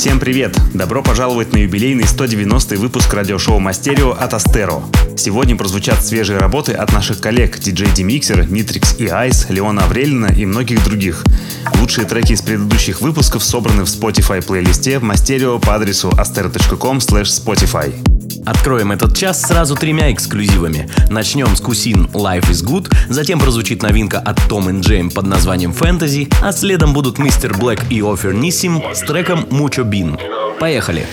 Всем привет! Добро пожаловать на юбилейный 190 выпуск радиошоу Мастерио от Астеро. Сегодня прозвучат свежие работы от наших коллег DJ Demixer, Nitrix и Ice, Леона Аврелина и многих других. Лучшие треки из предыдущих выпусков собраны в Spotify плейлисте в Мастерио по адресу aster.com spotify. Откроем этот час сразу тремя эксклюзивами. Начнем с Кусин Life is Good, затем прозвучит новинка от Tom and Джейм под названием Fantasy, а следом будут Мистер Блэк и Офер Нисим с треком Mucho Bean. Поехали!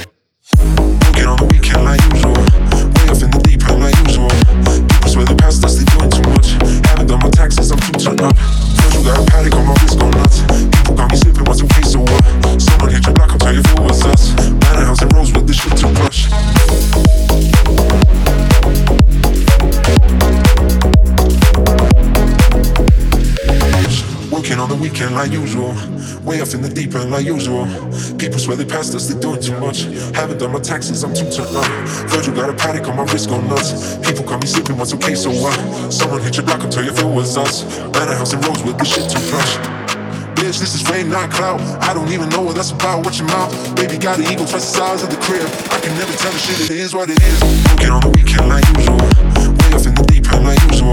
Got a paddock on my wrist, go nuts. People got me sipping, want some case of what? Someone hit your block, I'll tell you if it was us. Manor house and rose with this shit too much. Working on the weekend like usual. Way off in the deep end like usual. People swear they passed us, they doing too much. Haven't done my taxes, I'm too turned up. Virgil got a Patek on my wrist, go nuts. People call me sipping, what's okay, so what? Someone hit your block, I'll tell you if it was us. Manor house and rose with this shit too plush. Bitch, this is rain, not cloud. I don't even know what that's about. Watch your mouth. Baby got an ego, trust the size of the crib. I can never tell the shit, it is what it is. Working on the weekend like usual. Way off in the deep end like usual.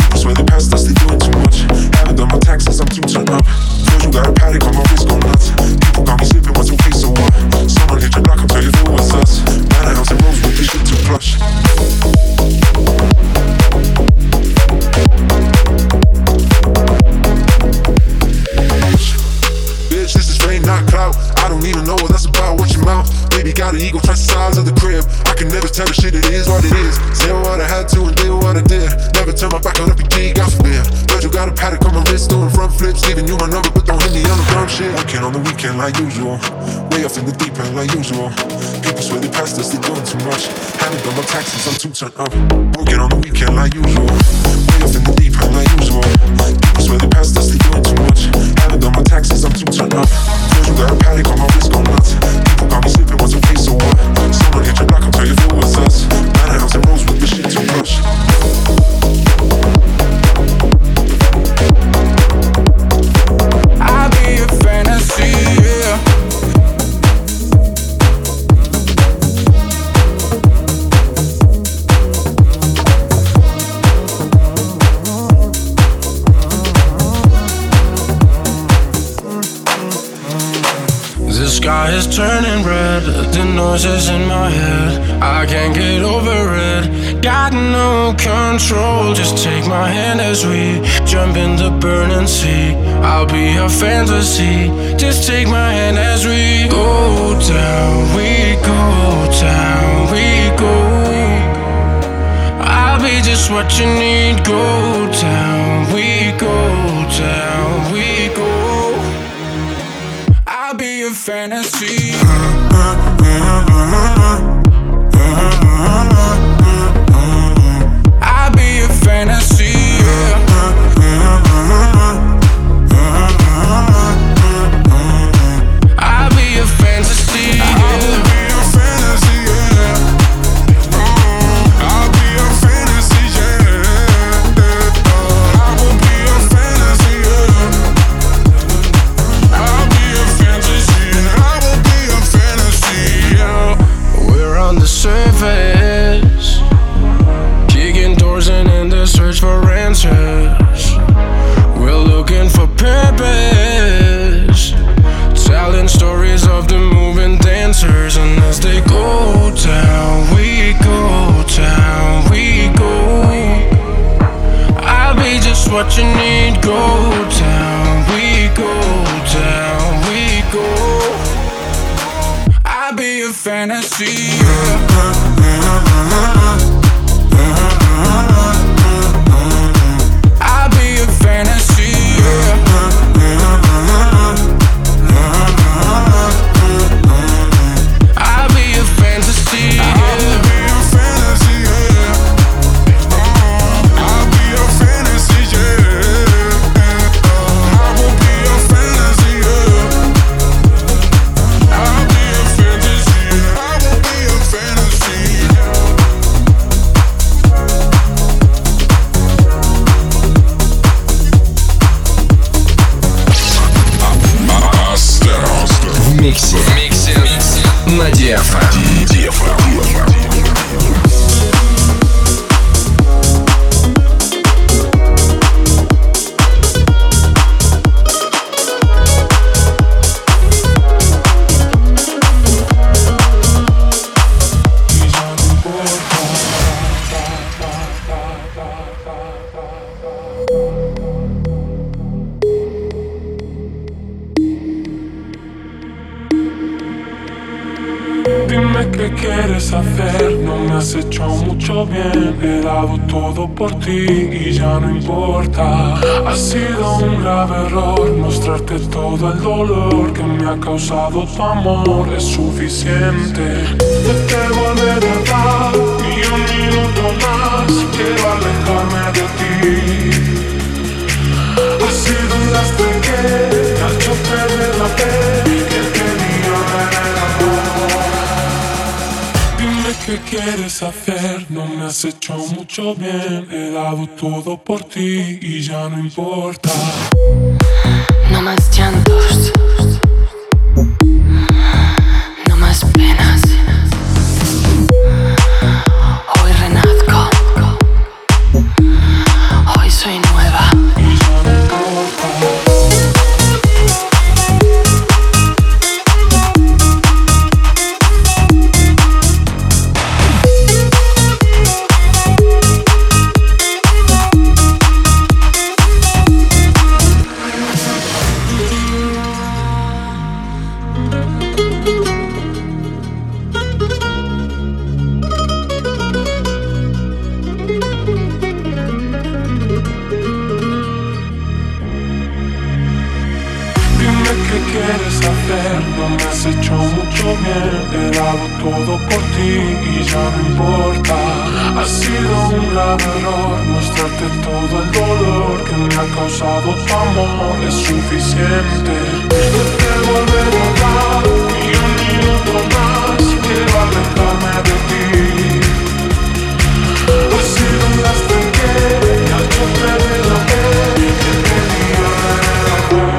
People swear they passed us, they doing too much. Haven't done my taxes, I'm too turned up. First, you got a Patek on my wrist, go nuts. People got me sipping, what's okay, so what? Someone hit your block, I'll tell you if it Weekend like usual. Way off in the deep end like usual. People swear they passed us, they doing too much. Haven't done my taxes, I'm too turned up. Working on the weekend like usual. Way off in the deep end like usual. People swear they passed us, they doing too much. Haven't done my taxes, I'm too turned up. You got a Patek on my fantasy. Just take my hand as we go down. We go down. We go. I'll be just what you need. Go down. We go down. We go. I'll be a fantasy. Uh, uh, uh, hecho bien. He dado todo por ti y ya no importa. Ha sido un grave error mostrarte todo el dolor que me ha causado tu amor. Es suficiente. No te volver a dar ni un minuto más. Quiero alejarme de ti. Ha sido un lastre que me ha hecho perder la fe que tenía. Qué quieres hacer, no me has hecho mucho bien. He dado todo por ti y ya no importa. No más llantos. Tu amor. Es suficiente. Te volveré a dar ni un minuto más. Quiero alejarme de ti. Ha sido un lastre que me ha hecho perder la fe que en amor.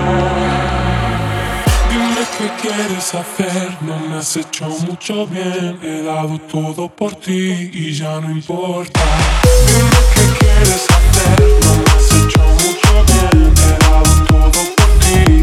Dime qué quieres hacer, no me has hecho mucho bien. He dado todo por ti y ya no importa. Dime qué quieres hacer, no me has hecho mucho bien. He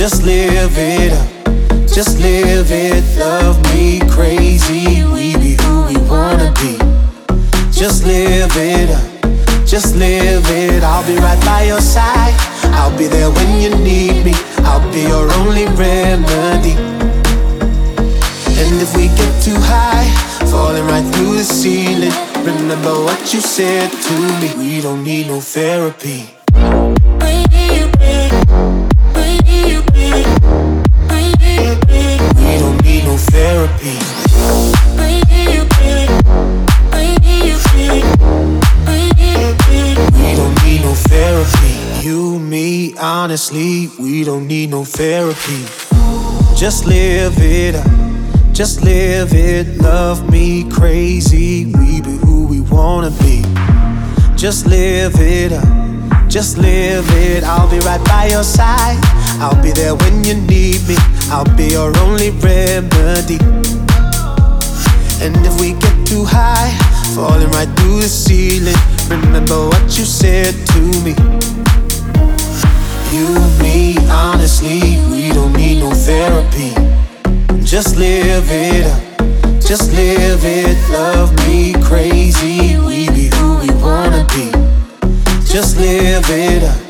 Just live it up, just live it. Love me crazy, we be who we wanna be. Just live it up, just live it. I'll be right by your side. I'll be there when you need me. I'll be your only remedy. And if we get too high, falling right through the ceiling, remember what you said to me. We don't need no therapy. We don't need no therapy. We don't need no therapy. You, me, honestly, we don't need no therapy. Just live it up. Just live it, love me crazy. We be who we wanna be. Just live it up, just live it. I'll be right by your side. I'll be there when you need me. I'll be your only remedy. And if we get too high, falling right through the ceiling, remember what you said to me. You, me, honestly, we don't need no therapy. Just live it up. Just live it. Love me crazy. We be who we wanna be. Just live it up.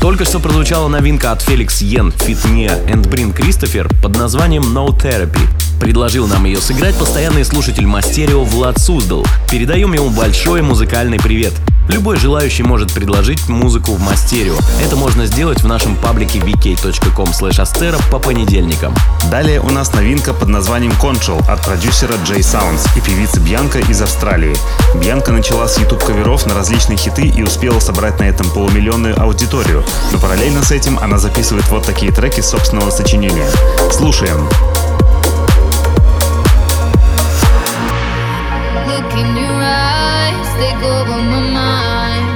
Только что прозвучала новинка от Феликс Йен, Фитне and Брин Кристофер под названием No Therapy. Предложил нам ее сыграть постоянный слушатель Мастерио Влад Суздал. Передаем ему большой музыкальный привет. Любой желающий может предложить музыку в Мастерио. Это можно сделать в нашем паблике vk.com astero по понедельникам. Далее у нас новинка под названием Control от продюсера Jay Sounds и певицы Бьянка из Австралии. Бьянка начала с YouTube-каверов на различные хиты и успела собрать на этом полумиллионную аудиторию. Но параллельно с этим она записывает вот такие треки собственного сочинения. Слушаем. In your eyes, take over my mind.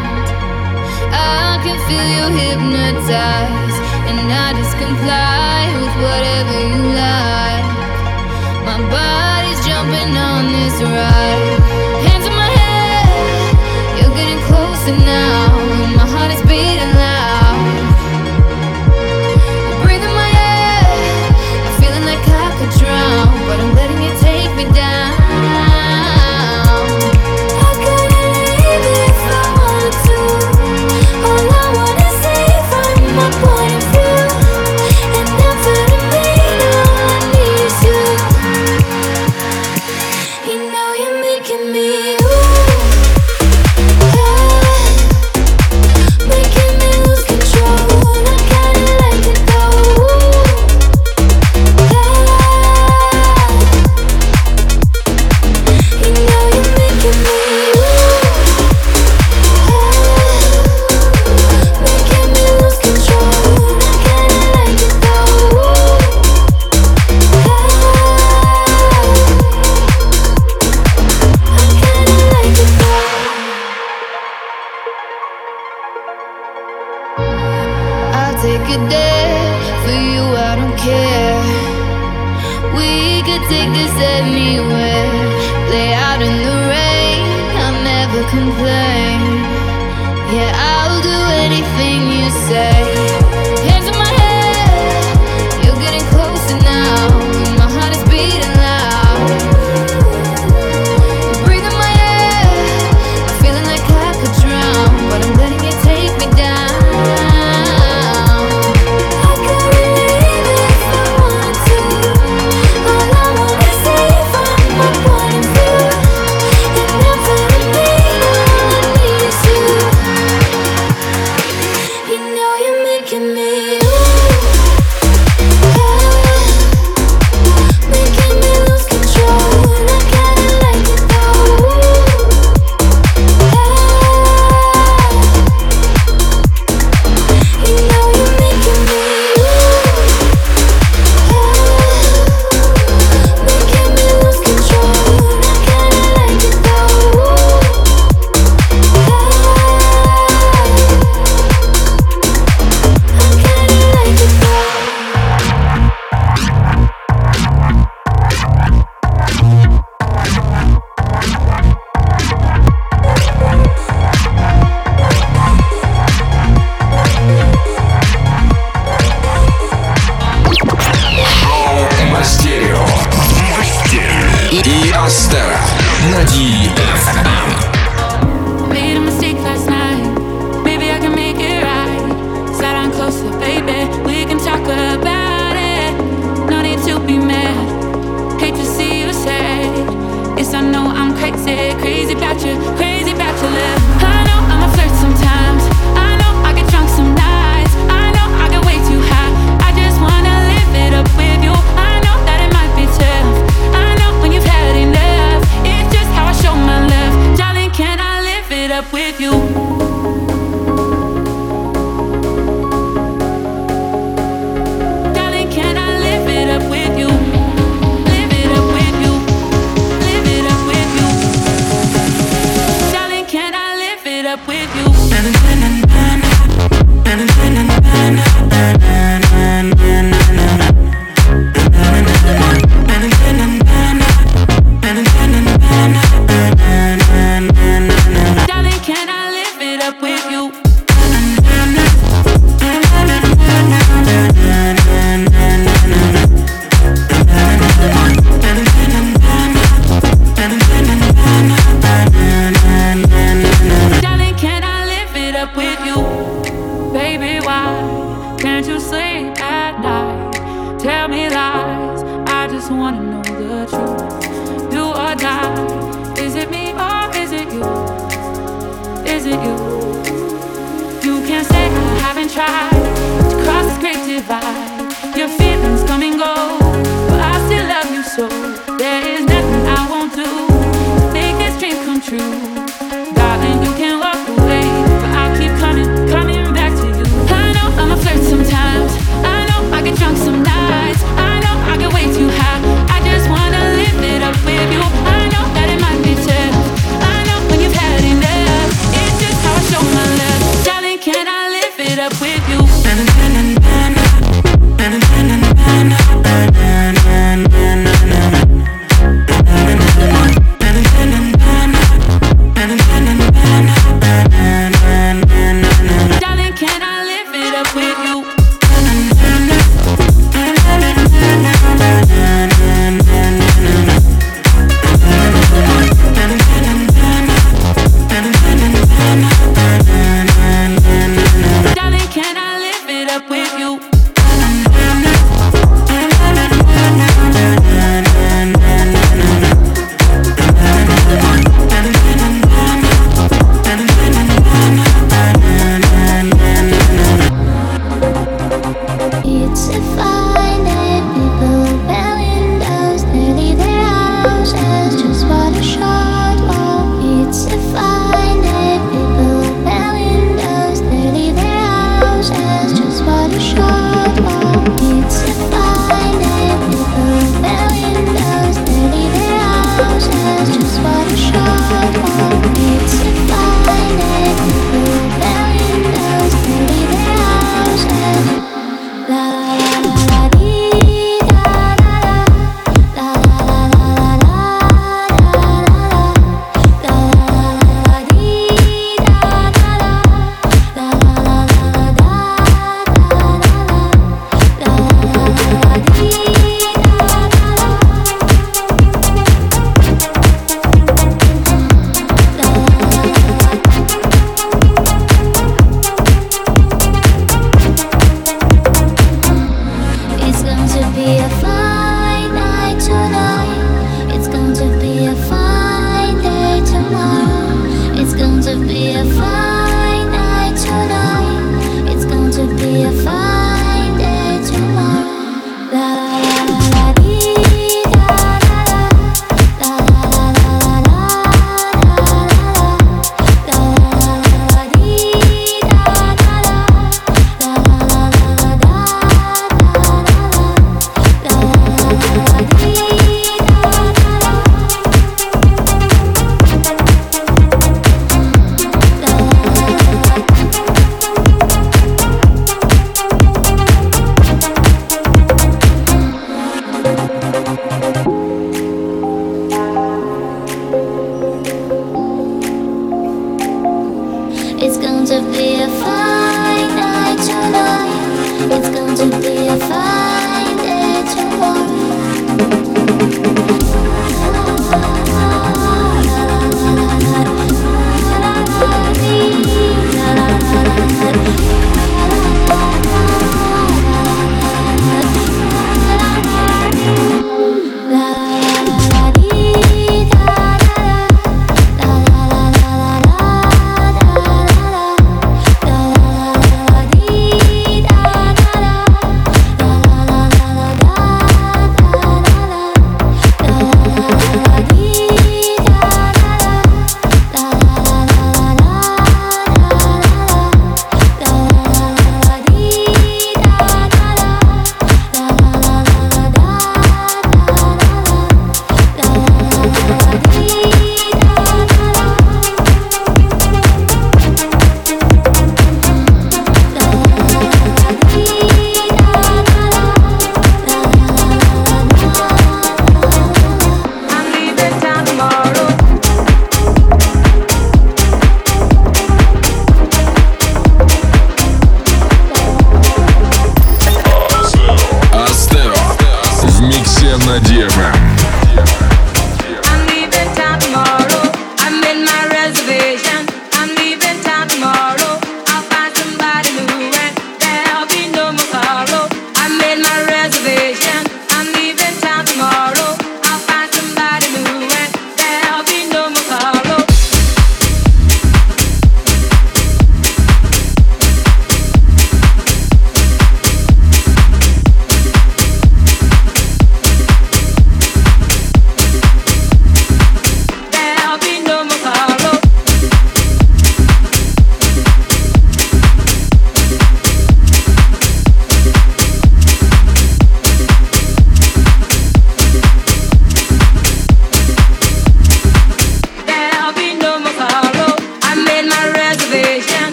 I can feel you hypnotize, and I just comply with whatever you like. My body's jumping on this ride. Hands on my head, you're getting closer now. My heart is beating just wanna know the truth. Do or die, is it me or is it you? Is it you? You can't say I haven't tried to cross this great divide.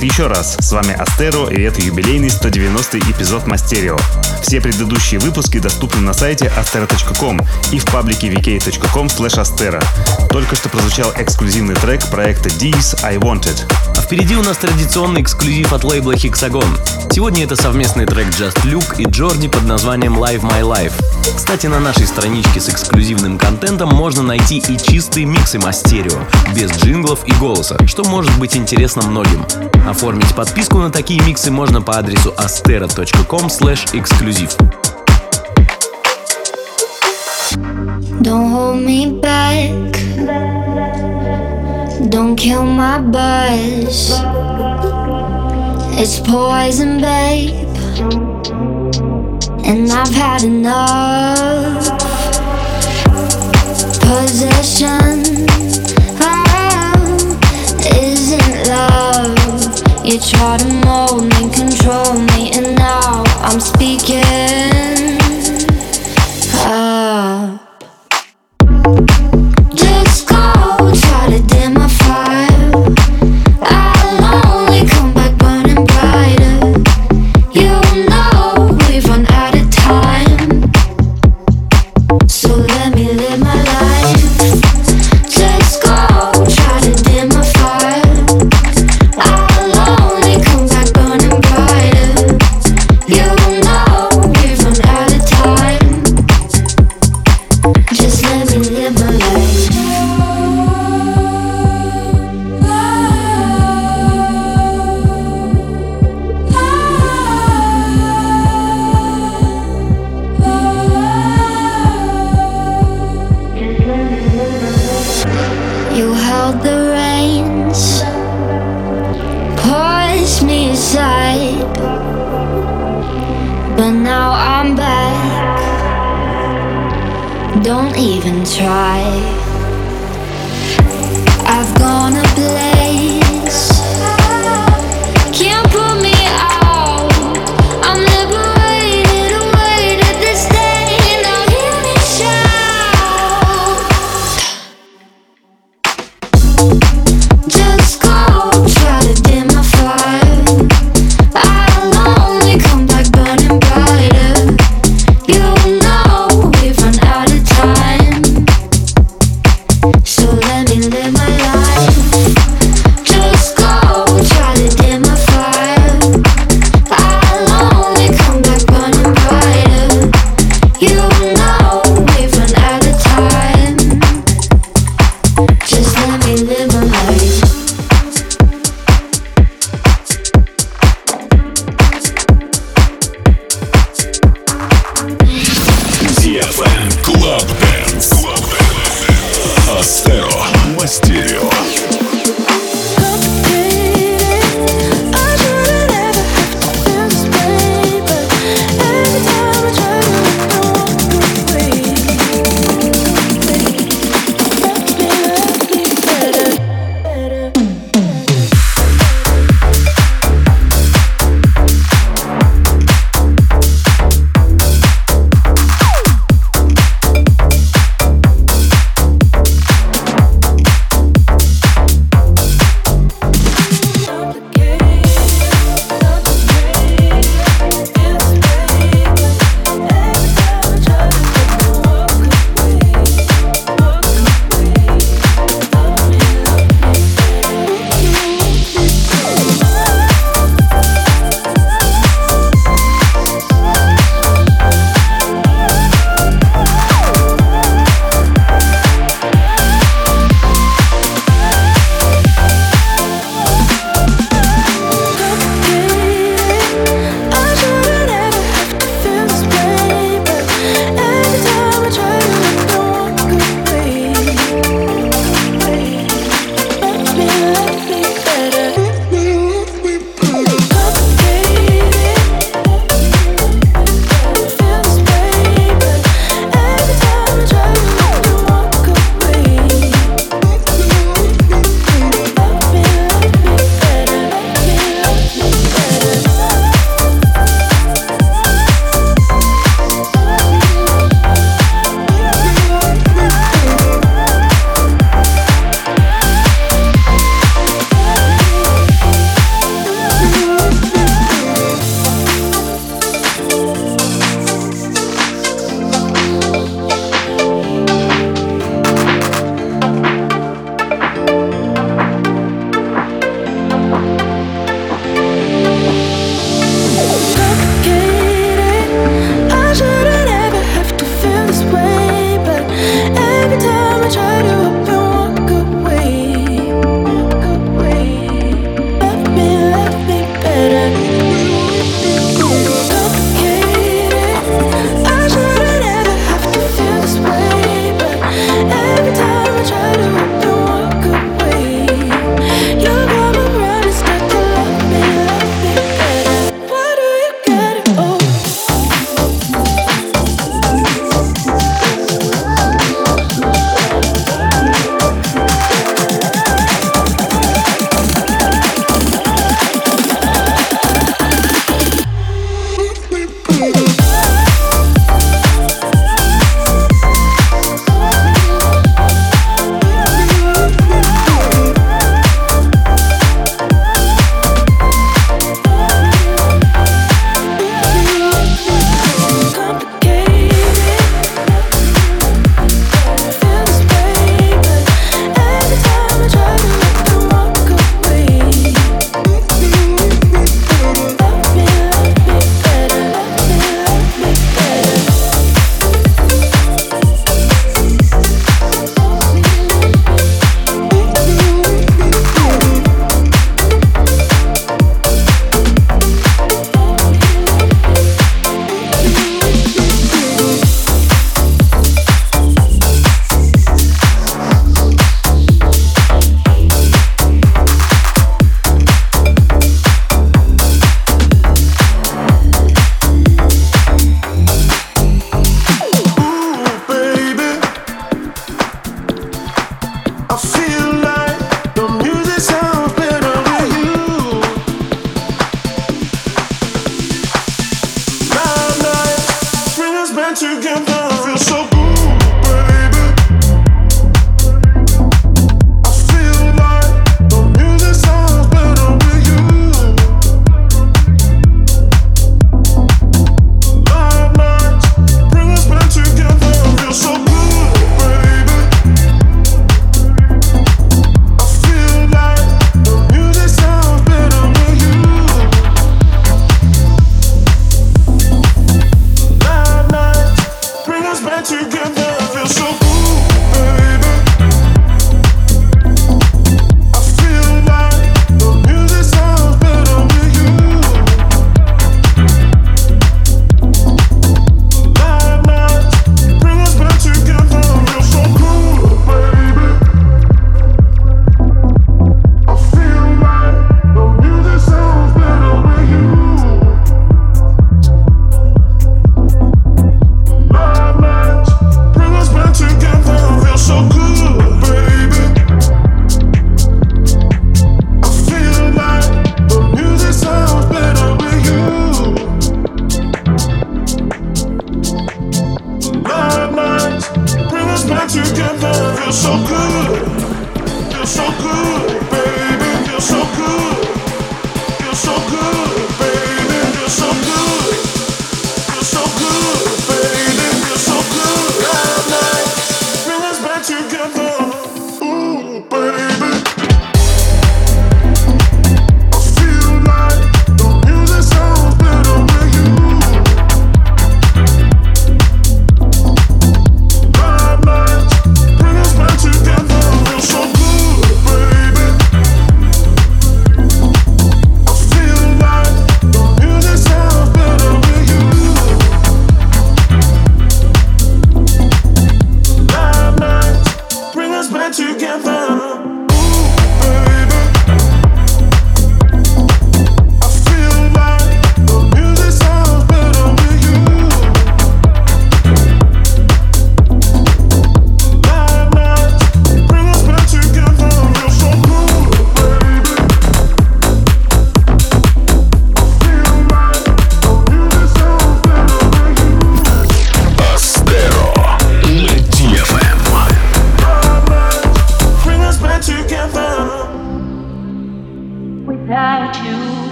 Еще раз, с вами Астеро и это юбилейный 190 эпизод Мастерио. Все предыдущие выпуски доступны на сайте astero.com и в паблике vk.com astero. Только что прозвучал эксклюзивный трек проекта D's I Wanted. А впереди у нас традиционный эксклюзив от лейбла Hexagon. Сегодня это совместный трек Just Luke и Джорди под названием Live My Life. Кстати, на нашей страничке с эксклюзивным контентом можно найти и чистые миксы Мастерио, без джинглов и голоса, что может быть интересно многим. Оформить подписку на такие миксы можно по адресу astera.com exclusive. Don't hold me back. Don't kill my buzz. It's poison, babe. And I've had enough. Possession You try to mold me, control me, and now I'm speaking.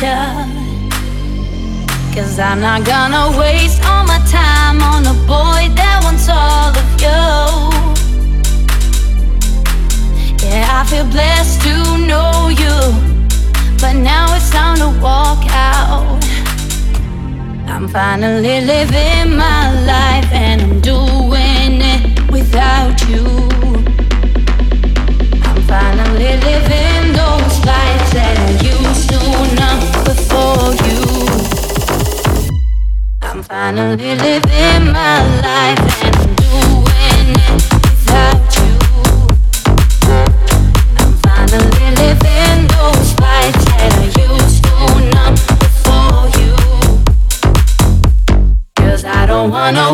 Cause I'm not gonna waste all my time on a boy that wants all of you. Yeah, I feel blessed to know you, but now it's time to walk out. I'm finally living my life and I'm doing it without you. I'm finally living those lives and. you for you. I'm finally living my life and I'm doing it without you. I'm finally living those fights that I used to numb. Cause I don't wanna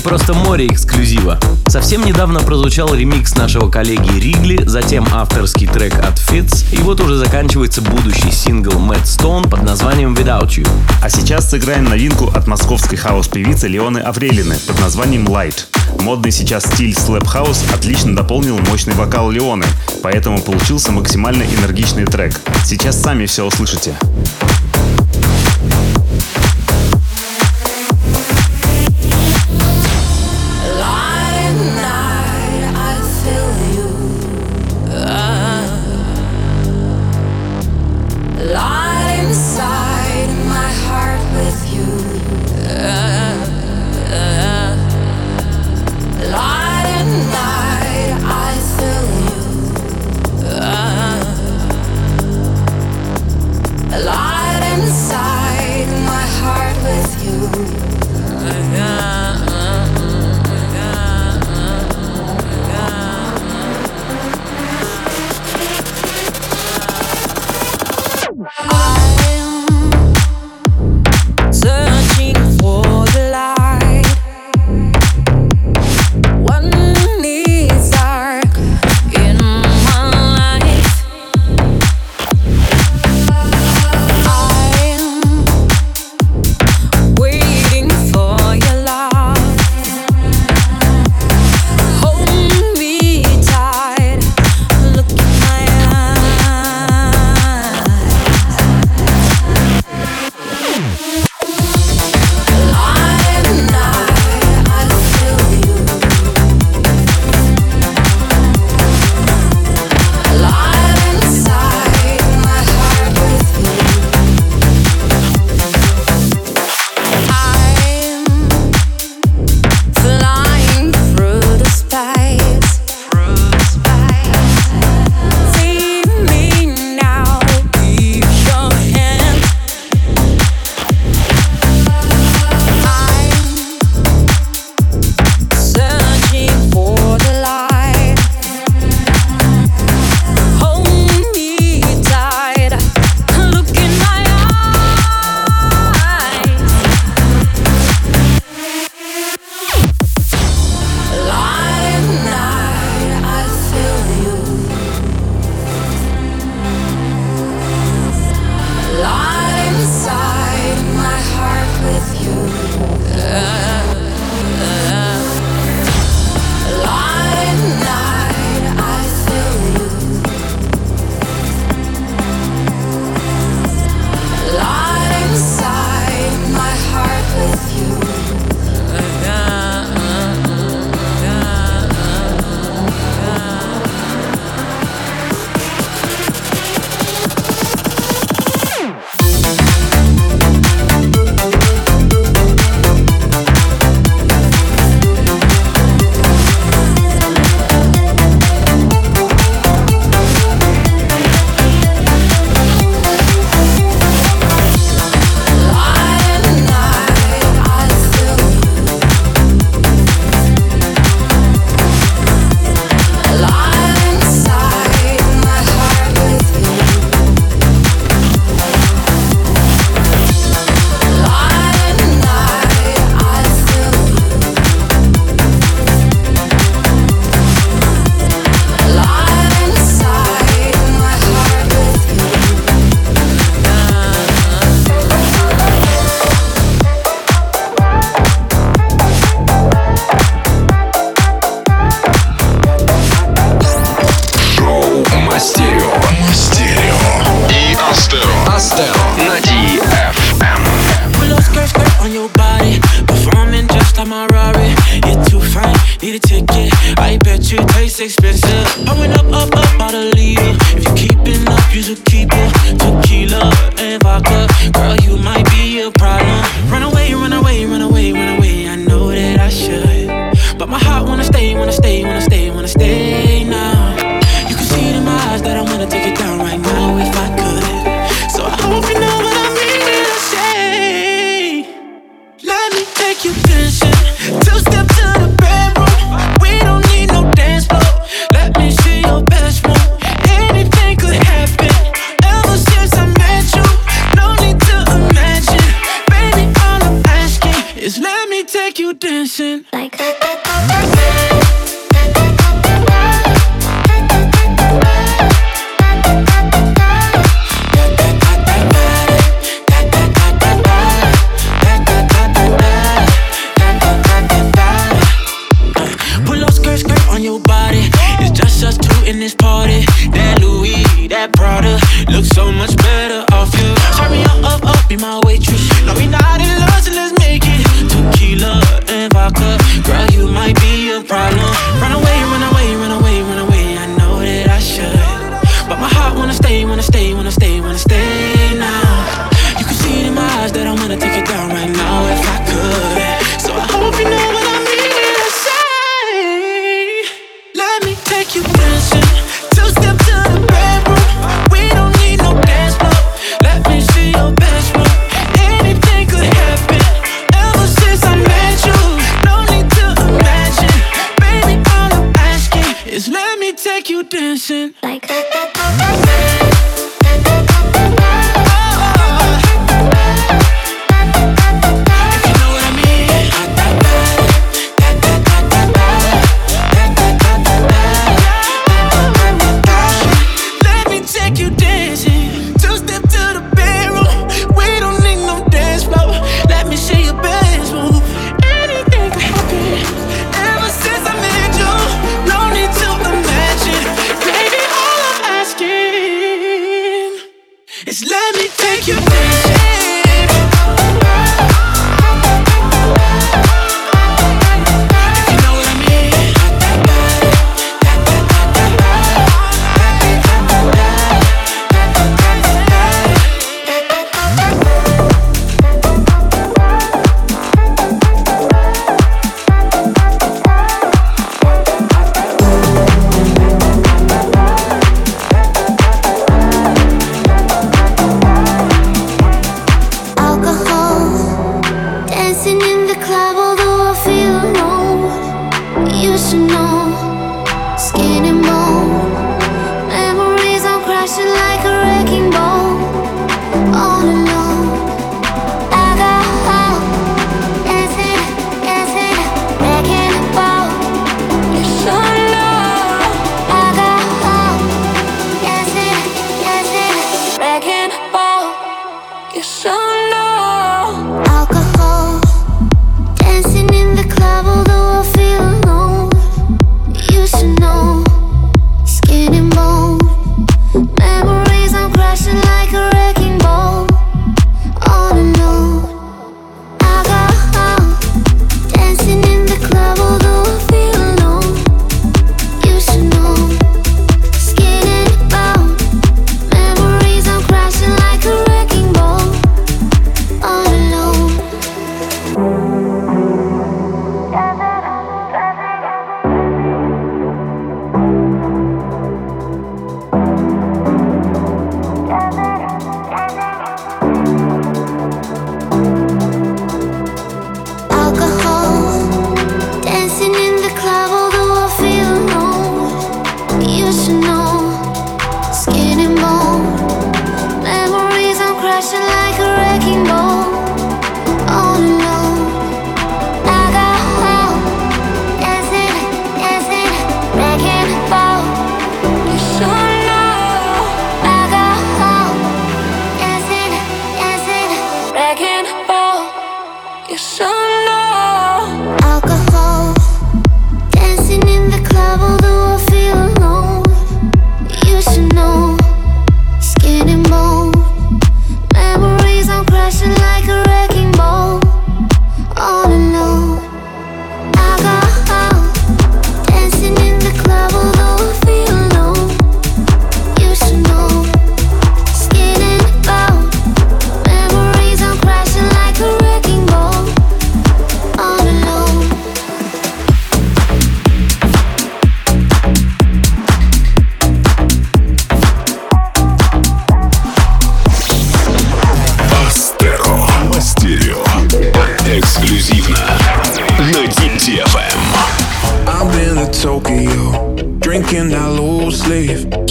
просто море эксклюзива. Совсем недавно прозвучал ремикс нашего коллеги Ригли, затем авторский трек от Fitz, и вот уже заканчивается будущий сингл Мэтт Стоун под названием Without You. А сейчас сыграем новинку от московской хаос-певицы Леоны Аврелины под названием Light. Модный сейчас стиль слэп хаус отлично дополнил мощный вокал Леоны, поэтому получился максимально энергичный трек. Сейчас сами все услышите.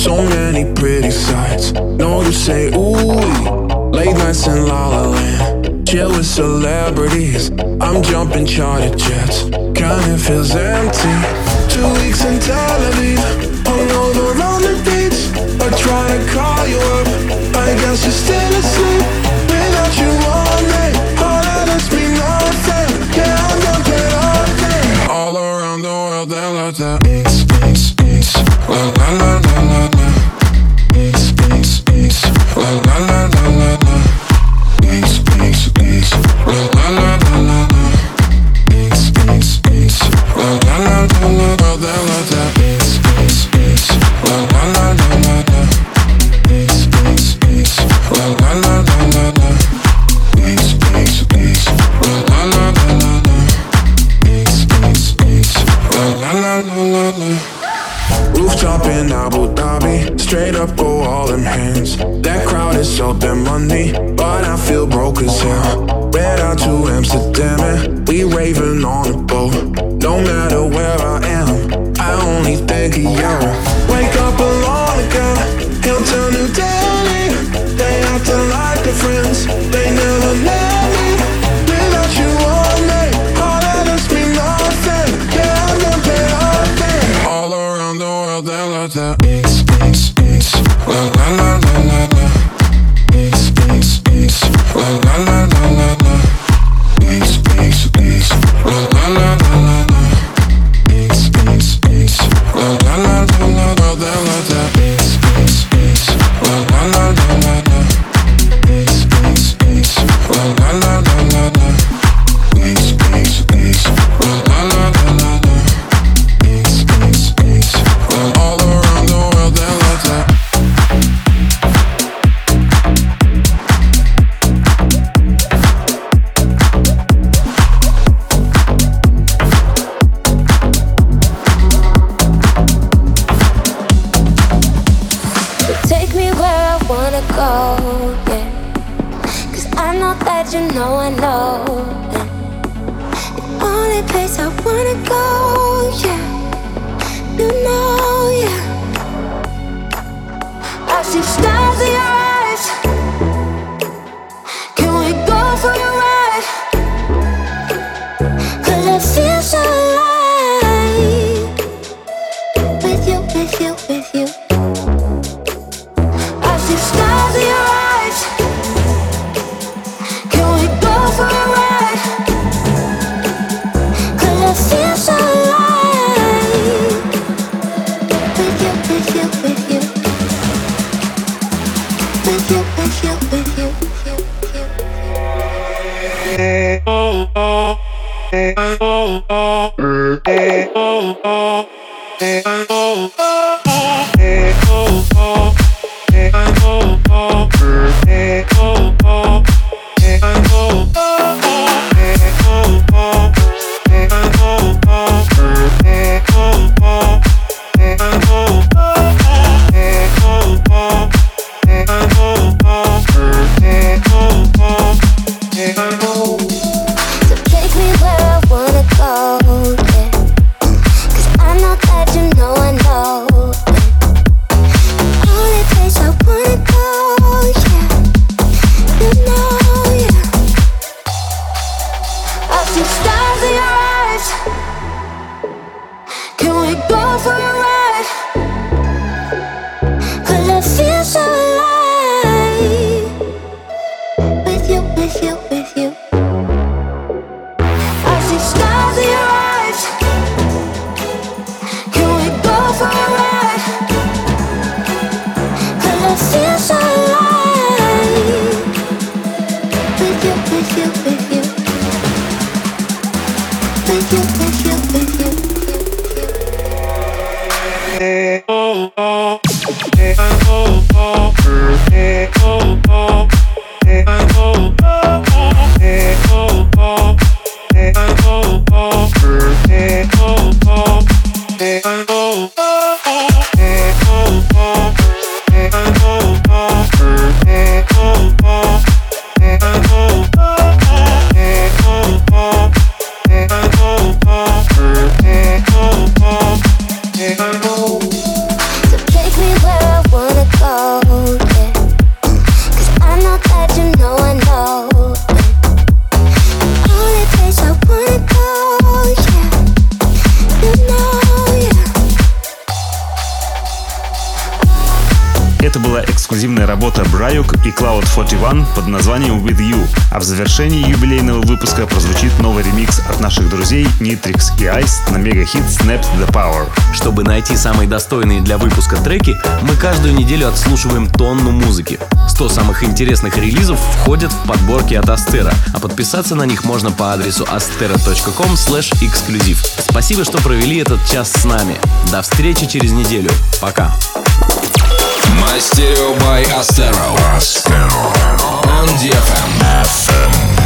so many pretty sights. Know you say ooh, late nights in La La Land, chill with celebrities. I'm jumping charter jets, kinda feels empty. Two weeks in Tel Aviv, hungover on the beach. I try to call you up. Мегахит Snap the Power. Чтобы найти самые достойные для выпуска треки, мы каждую неделю отслушиваем тонну музыки. 100 самых интересных релизов входят в подборки от Астера, а подписаться на них можно по адресу astera.com exclusive. Спасибо, что провели этот час с нами. До встречи через неделю. Пока. Мастерио by Astero. Astero. On DFM. FM.